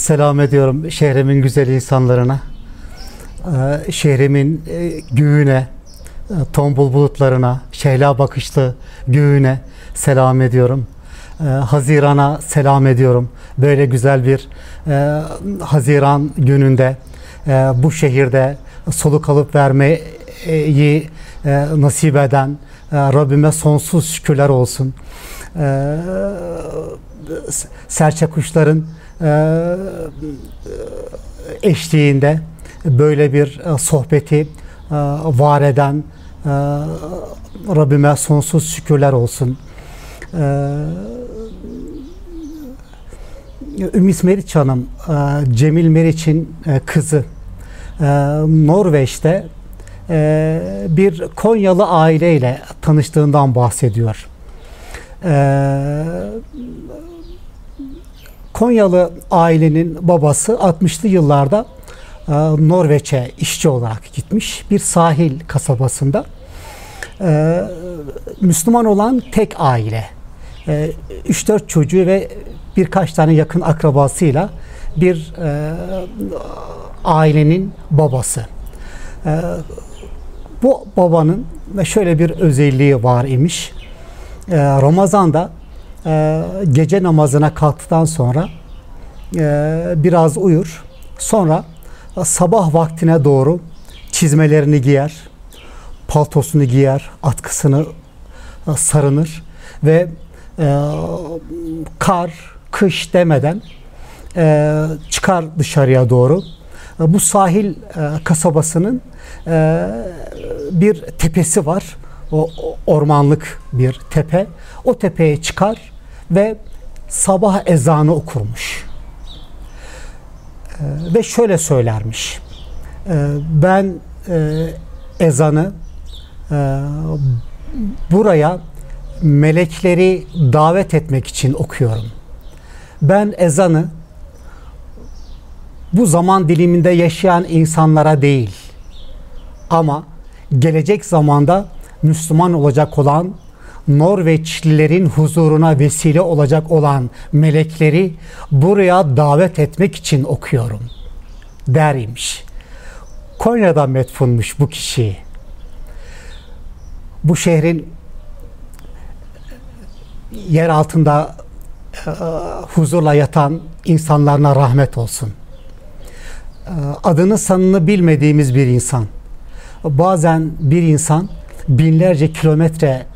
selam ediyorum şehrimin güzel insanlarına. Ee, şehrimin e, göğüne, e, tombul bulutlarına, şehla bakışlı göğüne selam ediyorum. Haziran'a selam ediyorum. Böyle güzel bir e, Haziran gününde e, bu şehirde soluk alıp vermeyi e, nasip eden e, Rabbime sonsuz şükürler olsun. E, serçe kuşların e, eşliğinde böyle bir e, sohbeti e, var eden Rabbime sonsuz şükürler olsun. Ümit Meriç Hanım, Cemil Meriç'in kızı Norveç'te bir Konyalı aileyle tanıştığından bahsediyor. Konyalı ailenin babası 60'lı yıllarda e, Norveç'e işçi olarak gitmiş bir sahil kasabasında. E, Müslüman olan tek aile. E, 3-4 çocuğu ve birkaç tane yakın akrabasıyla bir e, ailenin babası. E, bu babanın şöyle bir özelliği var imiş. E, Ramazan'da e, gece namazına kalktıktan sonra e, biraz uyur. Sonra sabah vaktine doğru çizmelerini giyer, paltosunu giyer, atkısını e, sarınır ve e, kar, kış demeden e, çıkar dışarıya doğru. E, bu sahil e, kasabasının e, bir tepesi var. O, ormanlık bir tepe. O tepeye çıkar ve sabah ezanı okurmuş. Ee, ve şöyle söylermiş. Ee, ben e, ezanı e, buraya melekleri davet etmek için okuyorum. Ben ezanı bu zaman diliminde yaşayan insanlara değil ama gelecek zamanda Müslüman olacak olan Norveçlilerin huzuruna vesile olacak olan melekleri buraya davet etmek için okuyorum dermiş. Konya'da metfunmuş bu kişi. Bu şehrin yer altında e, huzurla yatan insanlarına rahmet olsun. E, adını sanını bilmediğimiz bir insan. Bazen bir insan binlerce kilometre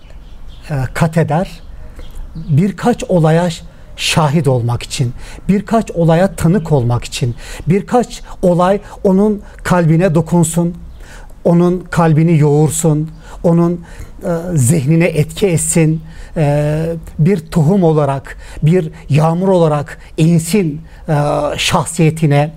e, kat eder. Birkaç olaya şahit olmak için, birkaç olaya tanık olmak için, birkaç olay onun kalbine dokunsun, onun kalbini yoğursun, onun e, zihnine etki etsin, e, bir tohum olarak, bir yağmur olarak insin e, şahsiyetine,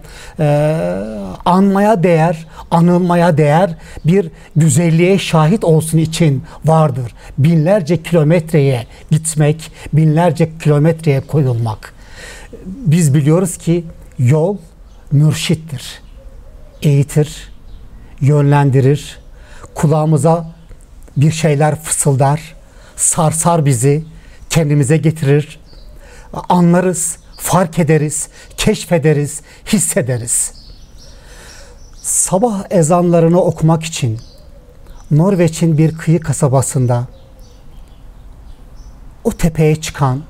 anmaya değer, anılmaya değer bir güzelliğe şahit olsun için vardır. Binlerce kilometreye gitmek, binlerce kilometreye koyulmak. Biz biliyoruz ki yol mürşittir, eğitir, yönlendirir, kulağımıza bir şeyler fısıldar, sarsar bizi, kendimize getirir. Anlarız, fark ederiz, keşfederiz, hissederiz. Sabah ezanlarını okumak için Norveç'in bir kıyı kasabasında o tepeye çıkan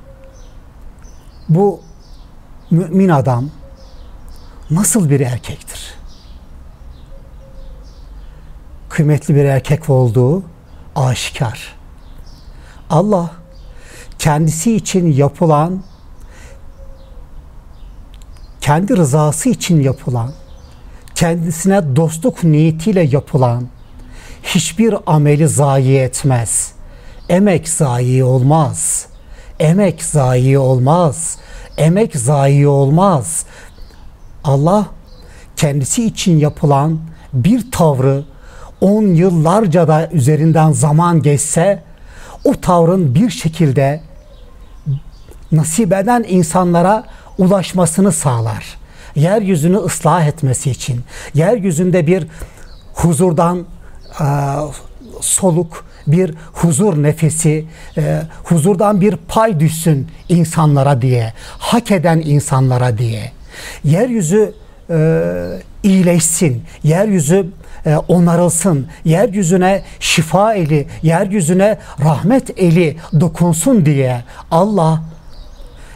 bu mümin adam nasıl bir erkektir? Kıymetli bir erkek olduğu aşikar. Allah kendisi için yapılan kendi rızası için yapılan kendisine dostluk niyetiyle yapılan hiçbir ameli zayi etmez. Emek zayi olmaz. Emek zayi olmaz. Emek zayi olmaz. Allah kendisi için yapılan bir tavrı on yıllarca da üzerinden zaman geçse o tavrın bir şekilde nasip eden insanlara ulaşmasını sağlar. Yeryüzünü ıslah etmesi için, yeryüzünde bir huzurdan e, soluk, bir huzur nefesi, e, huzurdan bir pay düşsün insanlara diye, hak eden insanlara diye. Yeryüzü e, iyileşsin, yeryüzü onarılsın, yeryüzüne şifa eli, yeryüzüne rahmet eli dokunsun diye Allah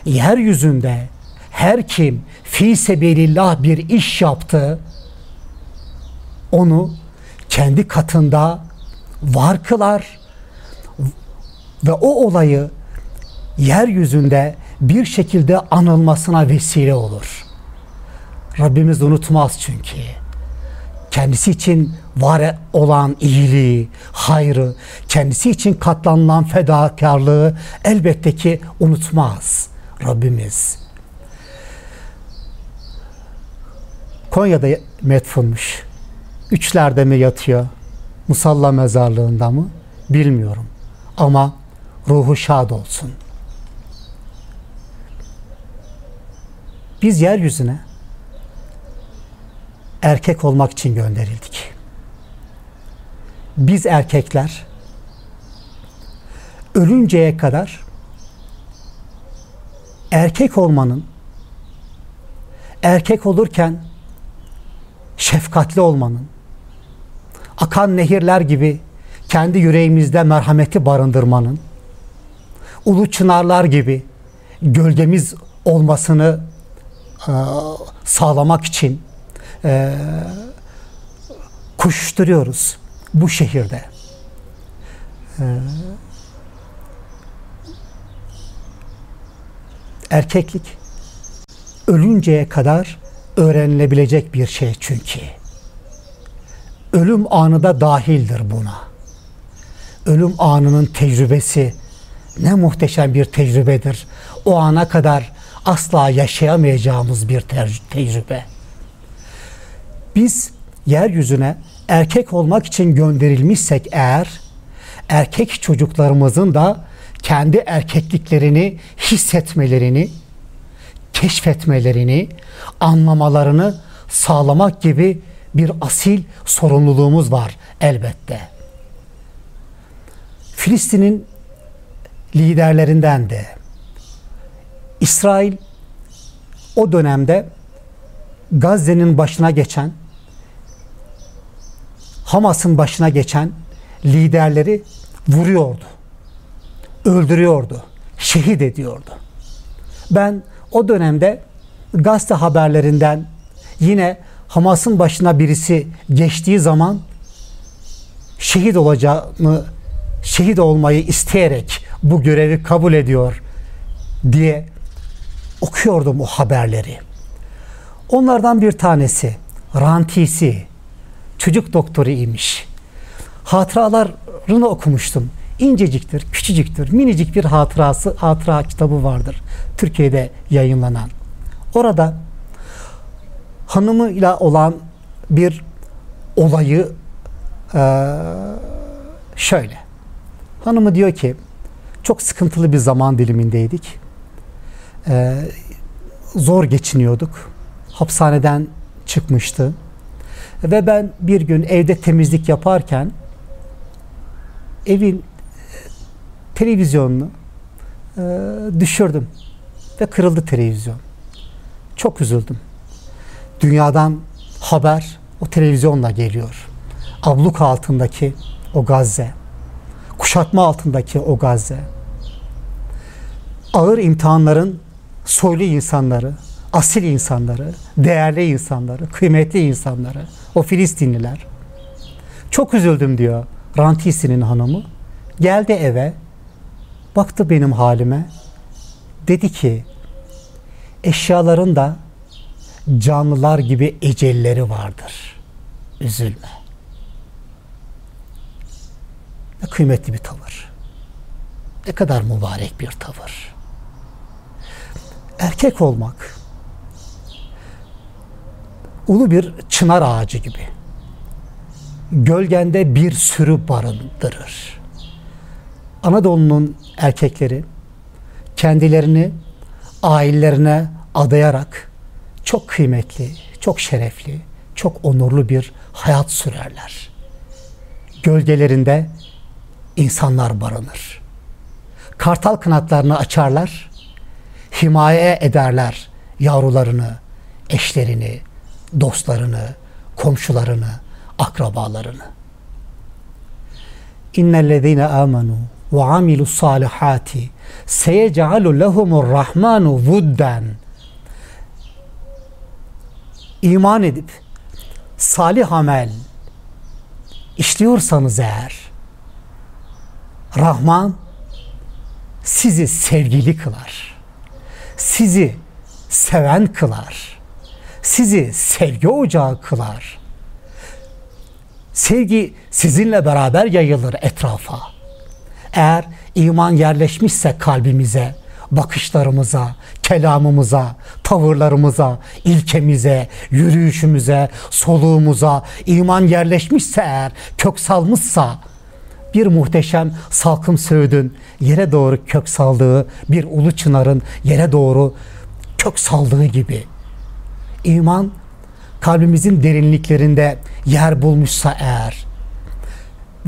yeryüzünde her kim fi sebilillah bir iş yaptı onu kendi katında var kılar ve o olayı yeryüzünde bir şekilde anılmasına vesile olur. Rabbimiz unutmaz çünkü. Kendisi için var olan iyiliği, hayrı, kendisi için katlanılan fedakarlığı elbette ki unutmaz Rabbimiz. Konya'da metfunmuş. Üçlerde mi yatıyor? Musalla mezarlığında mı? Bilmiyorum. Ama ruhu şad olsun. Biz yeryüzüne erkek olmak için gönderildik. Biz erkekler ölünceye kadar erkek olmanın erkek olurken şefkatli olmanın akan nehirler gibi kendi yüreğimizde merhameti barındırmanın ulu çınarlar gibi gölgemiz olmasını sağlamak için e, koşuşturuyoruz bu şehirde. E, erkeklik ölünceye kadar öğrenilebilecek bir şey çünkü. Ölüm anı da dahildir buna. Ölüm anının tecrübesi ne muhteşem bir tecrübedir. O ana kadar asla yaşayamayacağımız bir tecrübe. Biz yeryüzüne erkek olmak için gönderilmişsek eğer erkek çocuklarımızın da kendi erkekliklerini hissetmelerini, keşfetmelerini, anlamalarını sağlamak gibi bir asil sorumluluğumuz var elbette. Filistin'in liderlerinden de İsrail o dönemde Gazze'nin başına geçen Hamas'ın başına geçen liderleri vuruyordu. Öldürüyordu. Şehit ediyordu. Ben o dönemde gazete haberlerinden yine Hamas'ın başına birisi geçtiği zaman şehit olacağını, şehit olmayı isteyerek bu görevi kabul ediyor diye okuyordum o haberleri. Onlardan bir tanesi Rantisi çocuk doktoru imiş. Hatıralarını okumuştum. İnceciktir, küçücüktür, minicik bir hatırası, hatıra kitabı vardır. Türkiye'de yayınlanan. Orada hanımıyla olan bir olayı şöyle. Hanımı diyor ki çok sıkıntılı bir zaman dilimindeydik. Zor geçiniyorduk. Hapishaneden çıkmıştı. Ve ben bir gün evde temizlik yaparken evin e, televizyonunu e, düşürdüm ve kırıldı televizyon. Çok üzüldüm. Dünyadan haber o televizyonla geliyor. Abluk altındaki o Gazze, kuşatma altındaki o Gazze, ağır imtihanların soylu insanları, asil insanları, değerli insanları, kıymetli insanları, o Filistinliler. Çok üzüldüm diyor Rantisi'nin hanımı. Geldi eve, baktı benim halime. Dedi ki, eşyaların da canlılar gibi ecelleri vardır. Üzülme. Ne kıymetli bir tavır. Ne kadar mübarek bir tavır. Erkek olmak, ulu bir çınar ağacı gibi. Gölgende bir sürü barındırır. Anadolu'nun erkekleri kendilerini ailelerine adayarak çok kıymetli, çok şerefli, çok onurlu bir hayat sürerler. Gölgelerinde insanlar barınır. Kartal kanatlarını açarlar, himaye ederler yavrularını, eşlerini, dostlarını, komşularını, akrabalarını. İnnellezîne âmenû ve amilu salihati seyece'alu lehumur rahmanu vudden iman edip salih amel işliyorsanız eğer Rahman sizi sevgili kılar. Sizi seven kılar. Sizi sevgi ocağı kılar. Sevgi sizinle beraber yayılır etrafa. Eğer iman yerleşmişse kalbimize, bakışlarımıza, kelamımıza, tavırlarımıza, ilkemize, yürüyüşümüze, soluğumuza iman yerleşmişse eğer, kök salmışsa bir muhteşem salkım söğüdün yere doğru kök saldığı, bir ulu çınarın yere doğru kök saldığı gibi. İman kalbimizin derinliklerinde yer bulmuşsa eğer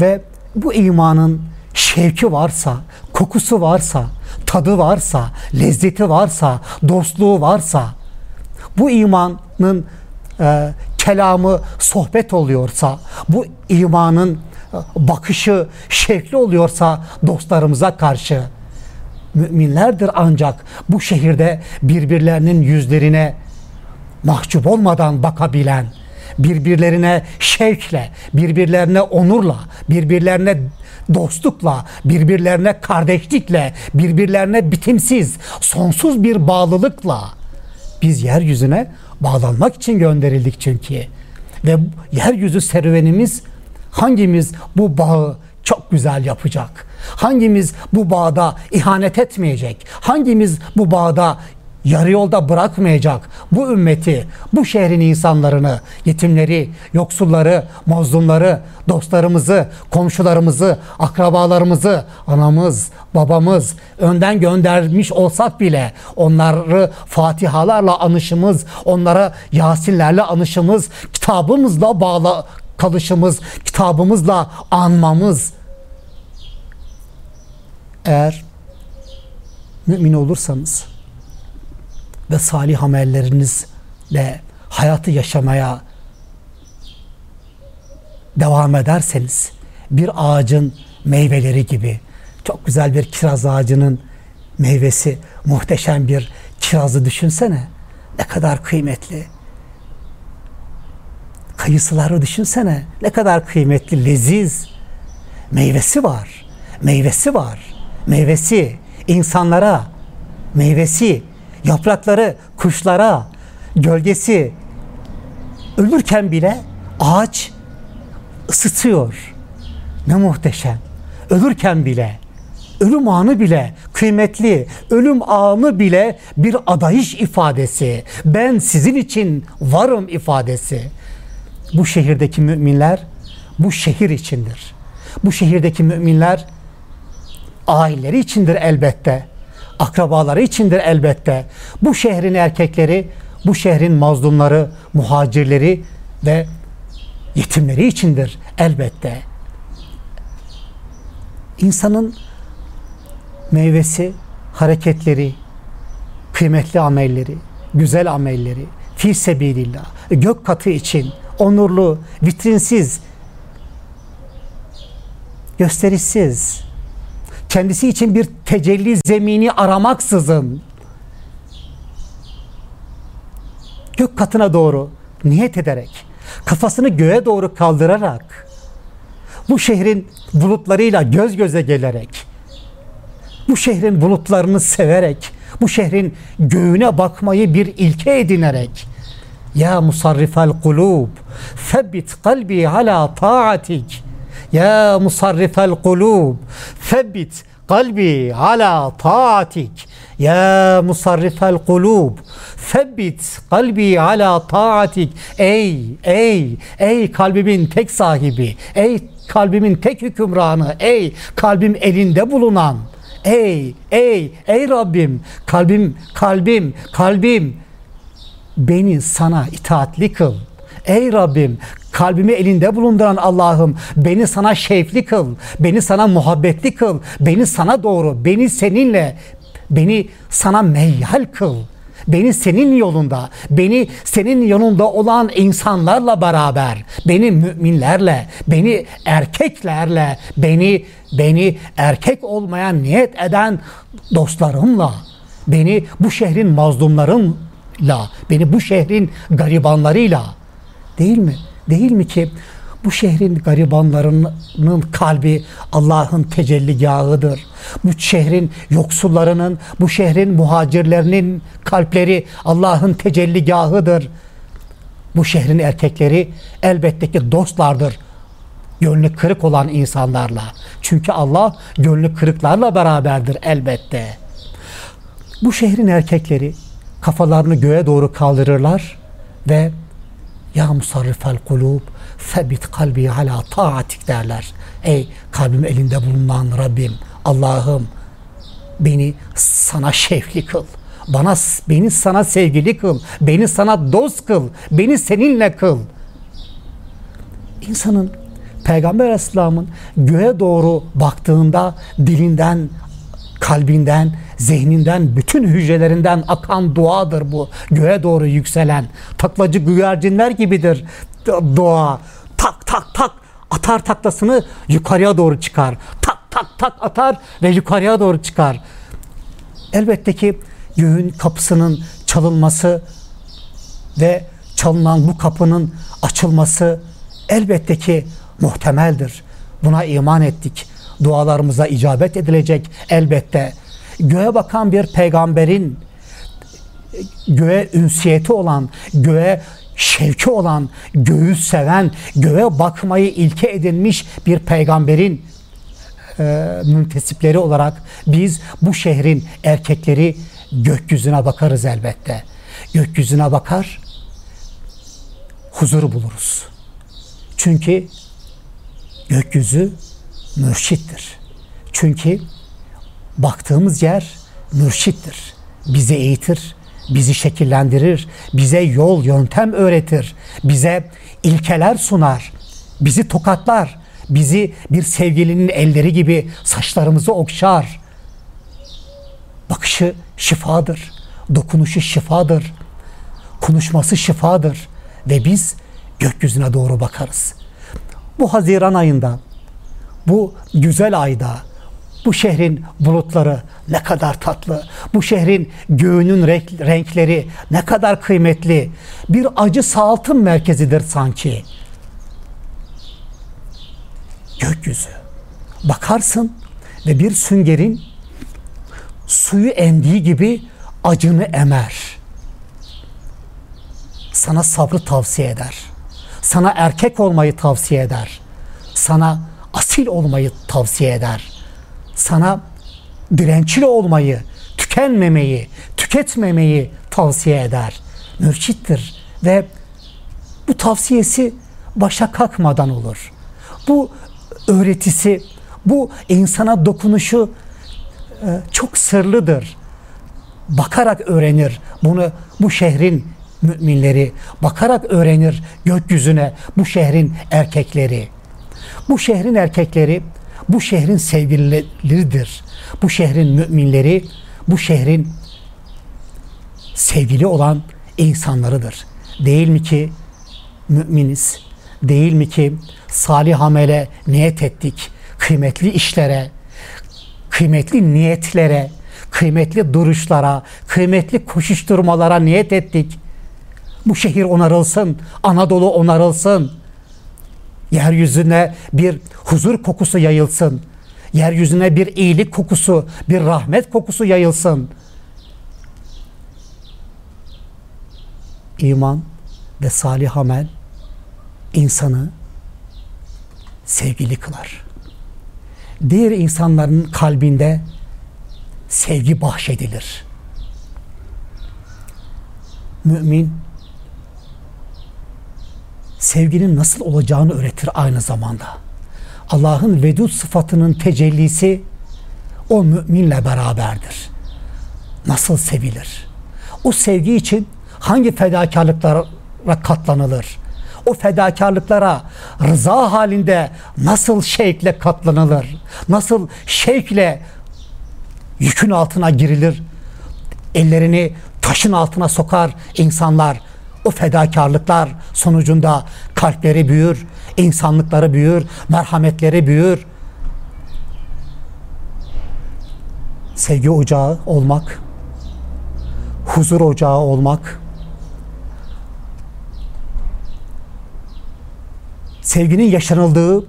ve bu imanın şevki varsa, kokusu varsa, tadı varsa, lezzeti varsa, dostluğu varsa, bu imanın e, kelamı sohbet oluyorsa, bu imanın e, bakışı şevkli oluyorsa dostlarımıza karşı, müminlerdir. Ancak bu şehirde birbirlerinin yüzlerine mahcup olmadan bakabilen, birbirlerine şevkle, birbirlerine onurla, birbirlerine dostlukla, birbirlerine kardeşlikle, birbirlerine bitimsiz, sonsuz bir bağlılıkla biz yeryüzüne bağlanmak için gönderildik çünkü. Ve yeryüzü serüvenimiz hangimiz bu bağı çok güzel yapacak? Hangimiz bu bağda ihanet etmeyecek? Hangimiz bu bağda yarı yolda bırakmayacak bu ümmeti, bu şehrin insanlarını, yetimleri, yoksulları, mazlumları, dostlarımızı, komşularımızı, akrabalarımızı, anamız, babamız önden göndermiş olsak bile onları fatihalarla anışımız, onlara Yasinlerle anışımız, kitabımızla bağlı kalışımız, kitabımızla anmamız eğer mümin olursanız ve salih amellerinizle hayatı yaşamaya devam ederseniz bir ağacın meyveleri gibi çok güzel bir kiraz ağacının meyvesi muhteşem bir kirazı düşünsene. Ne kadar kıymetli. Kayısıları düşünsene. Ne kadar kıymetli leziz meyvesi var meyvesi var meyvesi insanlara meyvesi yaprakları kuşlara, gölgesi ölürken bile ağaç ısıtıyor. Ne muhteşem. Ölürken bile, ölüm anı bile kıymetli, ölüm anı bile bir adayış ifadesi. Ben sizin için varım ifadesi. Bu şehirdeki müminler bu şehir içindir. Bu şehirdeki müminler aileleri içindir elbette akrabaları içindir elbette. Bu şehrin erkekleri, bu şehrin mazlumları, muhacirleri ve yetimleri içindir elbette. İnsanın meyvesi, hareketleri, kıymetli amelleri, güzel amelleri, fi sebilillah, gök katı için onurlu, vitrinsiz, gösterişsiz, kendisi için bir tecelli zemini aramaksızın gök katına doğru niyet ederek kafasını göğe doğru kaldırarak bu şehrin bulutlarıyla göz göze gelerek bu şehrin bulutlarını severek bu şehrin göğüne bakmayı bir ilke edinerek ya musarrifel kulub febbit kalbi ala taatik. Ya musarrifel kulub febbit kalbi ala taatik. Ya musarrifel kulub. Febbit kalbi ala taatik. Ey ey ey kalbimin tek sahibi. Ey kalbimin tek hükümranı. Ey kalbim elinde bulunan. Ey ey ey Rabbim. Kalbim kalbim kalbim. Beni sana itaatli kıl. Ey Rabbim kalbimi elinde bulunduran Allah'ım beni sana şevkli kıl, beni sana muhabbetli kıl, beni sana doğru, beni seninle, beni sana meyyal kıl. beni senin yolunda, beni senin yolunda olan insanlarla beraber, beni müminlerle, beni erkeklerle, beni beni erkek olmayan niyet eden dostlarımla, beni bu şehrin mazlumlarıyla, beni bu şehrin garibanlarıyla değil mi? Değil mi ki bu şehrin garibanlarının kalbi Allah'ın tecelligahıdır. Bu şehrin yoksullarının, bu şehrin muhacirlerinin kalpleri Allah'ın tecelligahıdır. Bu şehrin erkekleri elbette ki dostlardır. Gönlü kırık olan insanlarla. Çünkü Allah gönlü kırıklarla beraberdir elbette. Bu şehrin erkekleri kafalarını göğe doğru kaldırırlar ve ya musarrifel kulub Febit kalbi hala taatik derler. Ey kalbim elinde bulunan Rabbim, Allah'ım beni sana şevkli kıl. Bana beni sana sevgili kıl. Beni sana dost kıl. Beni seninle kıl. İnsanın Peygamber Aleyhisselam'ın göğe doğru baktığında dilinden, kalbinden, zihninden, bütün hücrelerinden akan duadır bu. Göğe doğru yükselen taklacı güvercinler gibidir dua. Tak tak tak atar taklasını yukarıya doğru çıkar. Tak tak tak atar ve yukarıya doğru çıkar. Elbette ki göğün kapısının çalınması ve çalınan bu kapının açılması elbette ki muhtemeldir. Buna iman ettik. Dualarımıza icabet edilecek elbette. Göğe bakan bir peygamberin göğe ünsiyeti olan, göğe şevki olan, göğü seven, göğe bakmayı ilke edinmiş bir peygamberin e, müntesipleri olarak biz bu şehrin erkekleri gökyüzüne bakarız elbette. Gökyüzüne bakar, huzur buluruz. Çünkü gökyüzü mürşittir. Çünkü baktığımız yer mürşittir. Bizi eğitir, bizi şekillendirir, bize yol, yöntem öğretir, bize ilkeler sunar, bizi tokatlar, bizi bir sevgilinin elleri gibi saçlarımızı okşar. Bakışı şifadır, dokunuşu şifadır, konuşması şifadır ve biz gökyüzüne doğru bakarız. Bu Haziran ayında, bu güzel ayda, bu şehrin bulutları ne kadar tatlı. Bu şehrin göğünün renkleri ne kadar kıymetli. Bir acı sağaltım merkezidir sanki. Gökyüzü. Bakarsın ve bir süngerin suyu emdiği gibi acını emer. Sana sabrı tavsiye eder. Sana erkek olmayı tavsiye eder. Sana asil olmayı tavsiye eder sana dirençli olmayı, tükenmemeyi, tüketmemeyi tavsiye eder. Mürşittir ve bu tavsiyesi başa kalkmadan olur. Bu öğretisi, bu insana dokunuşu e, çok sırlıdır. Bakarak öğrenir bunu bu şehrin müminleri, bakarak öğrenir gökyüzüne bu şehrin erkekleri. Bu şehrin erkekleri bu şehrin sevgilileridir. Bu şehrin müminleri, bu şehrin sevgili olan insanlarıdır. Değil mi ki müminiz? Değil mi ki salih amele niyet ettik? Kıymetli işlere, kıymetli niyetlere, kıymetli duruşlara, kıymetli koşuşturmalara niyet ettik. Bu şehir onarılsın, Anadolu onarılsın Yeryüzüne bir huzur kokusu yayılsın. Yeryüzüne bir iyilik kokusu, bir rahmet kokusu yayılsın. İman ve salih amel insanı sevgili kılar. Diğer insanların kalbinde sevgi bahşedilir. Mümin sevginin nasıl olacağını öğretir aynı zamanda. Allah'ın vedud sıfatının tecellisi o müminle beraberdir. Nasıl sevilir? O sevgi için hangi fedakarlıklara katlanılır? O fedakarlıklara rıza halinde nasıl şevkle katlanılır? Nasıl şevkle yükün altına girilir? Ellerini taşın altına sokar insanlar. O fedakarlıklar sonucunda kalpleri büyür, insanlıkları büyür, merhametleri büyür. Sevgi ocağı olmak, huzur ocağı olmak, sevginin yaşanıldığı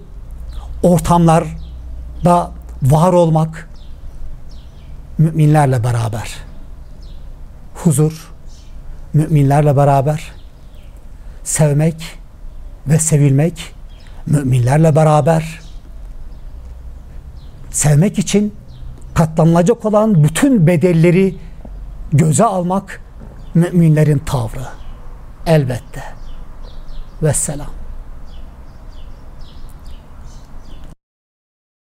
ortamlarda var olmak müminlerle beraber huzur müminlerle beraber sevmek ve sevilmek müminlerle beraber sevmek için katlanılacak olan bütün bedelleri göze almak müminlerin tavrı elbette. Vesselam.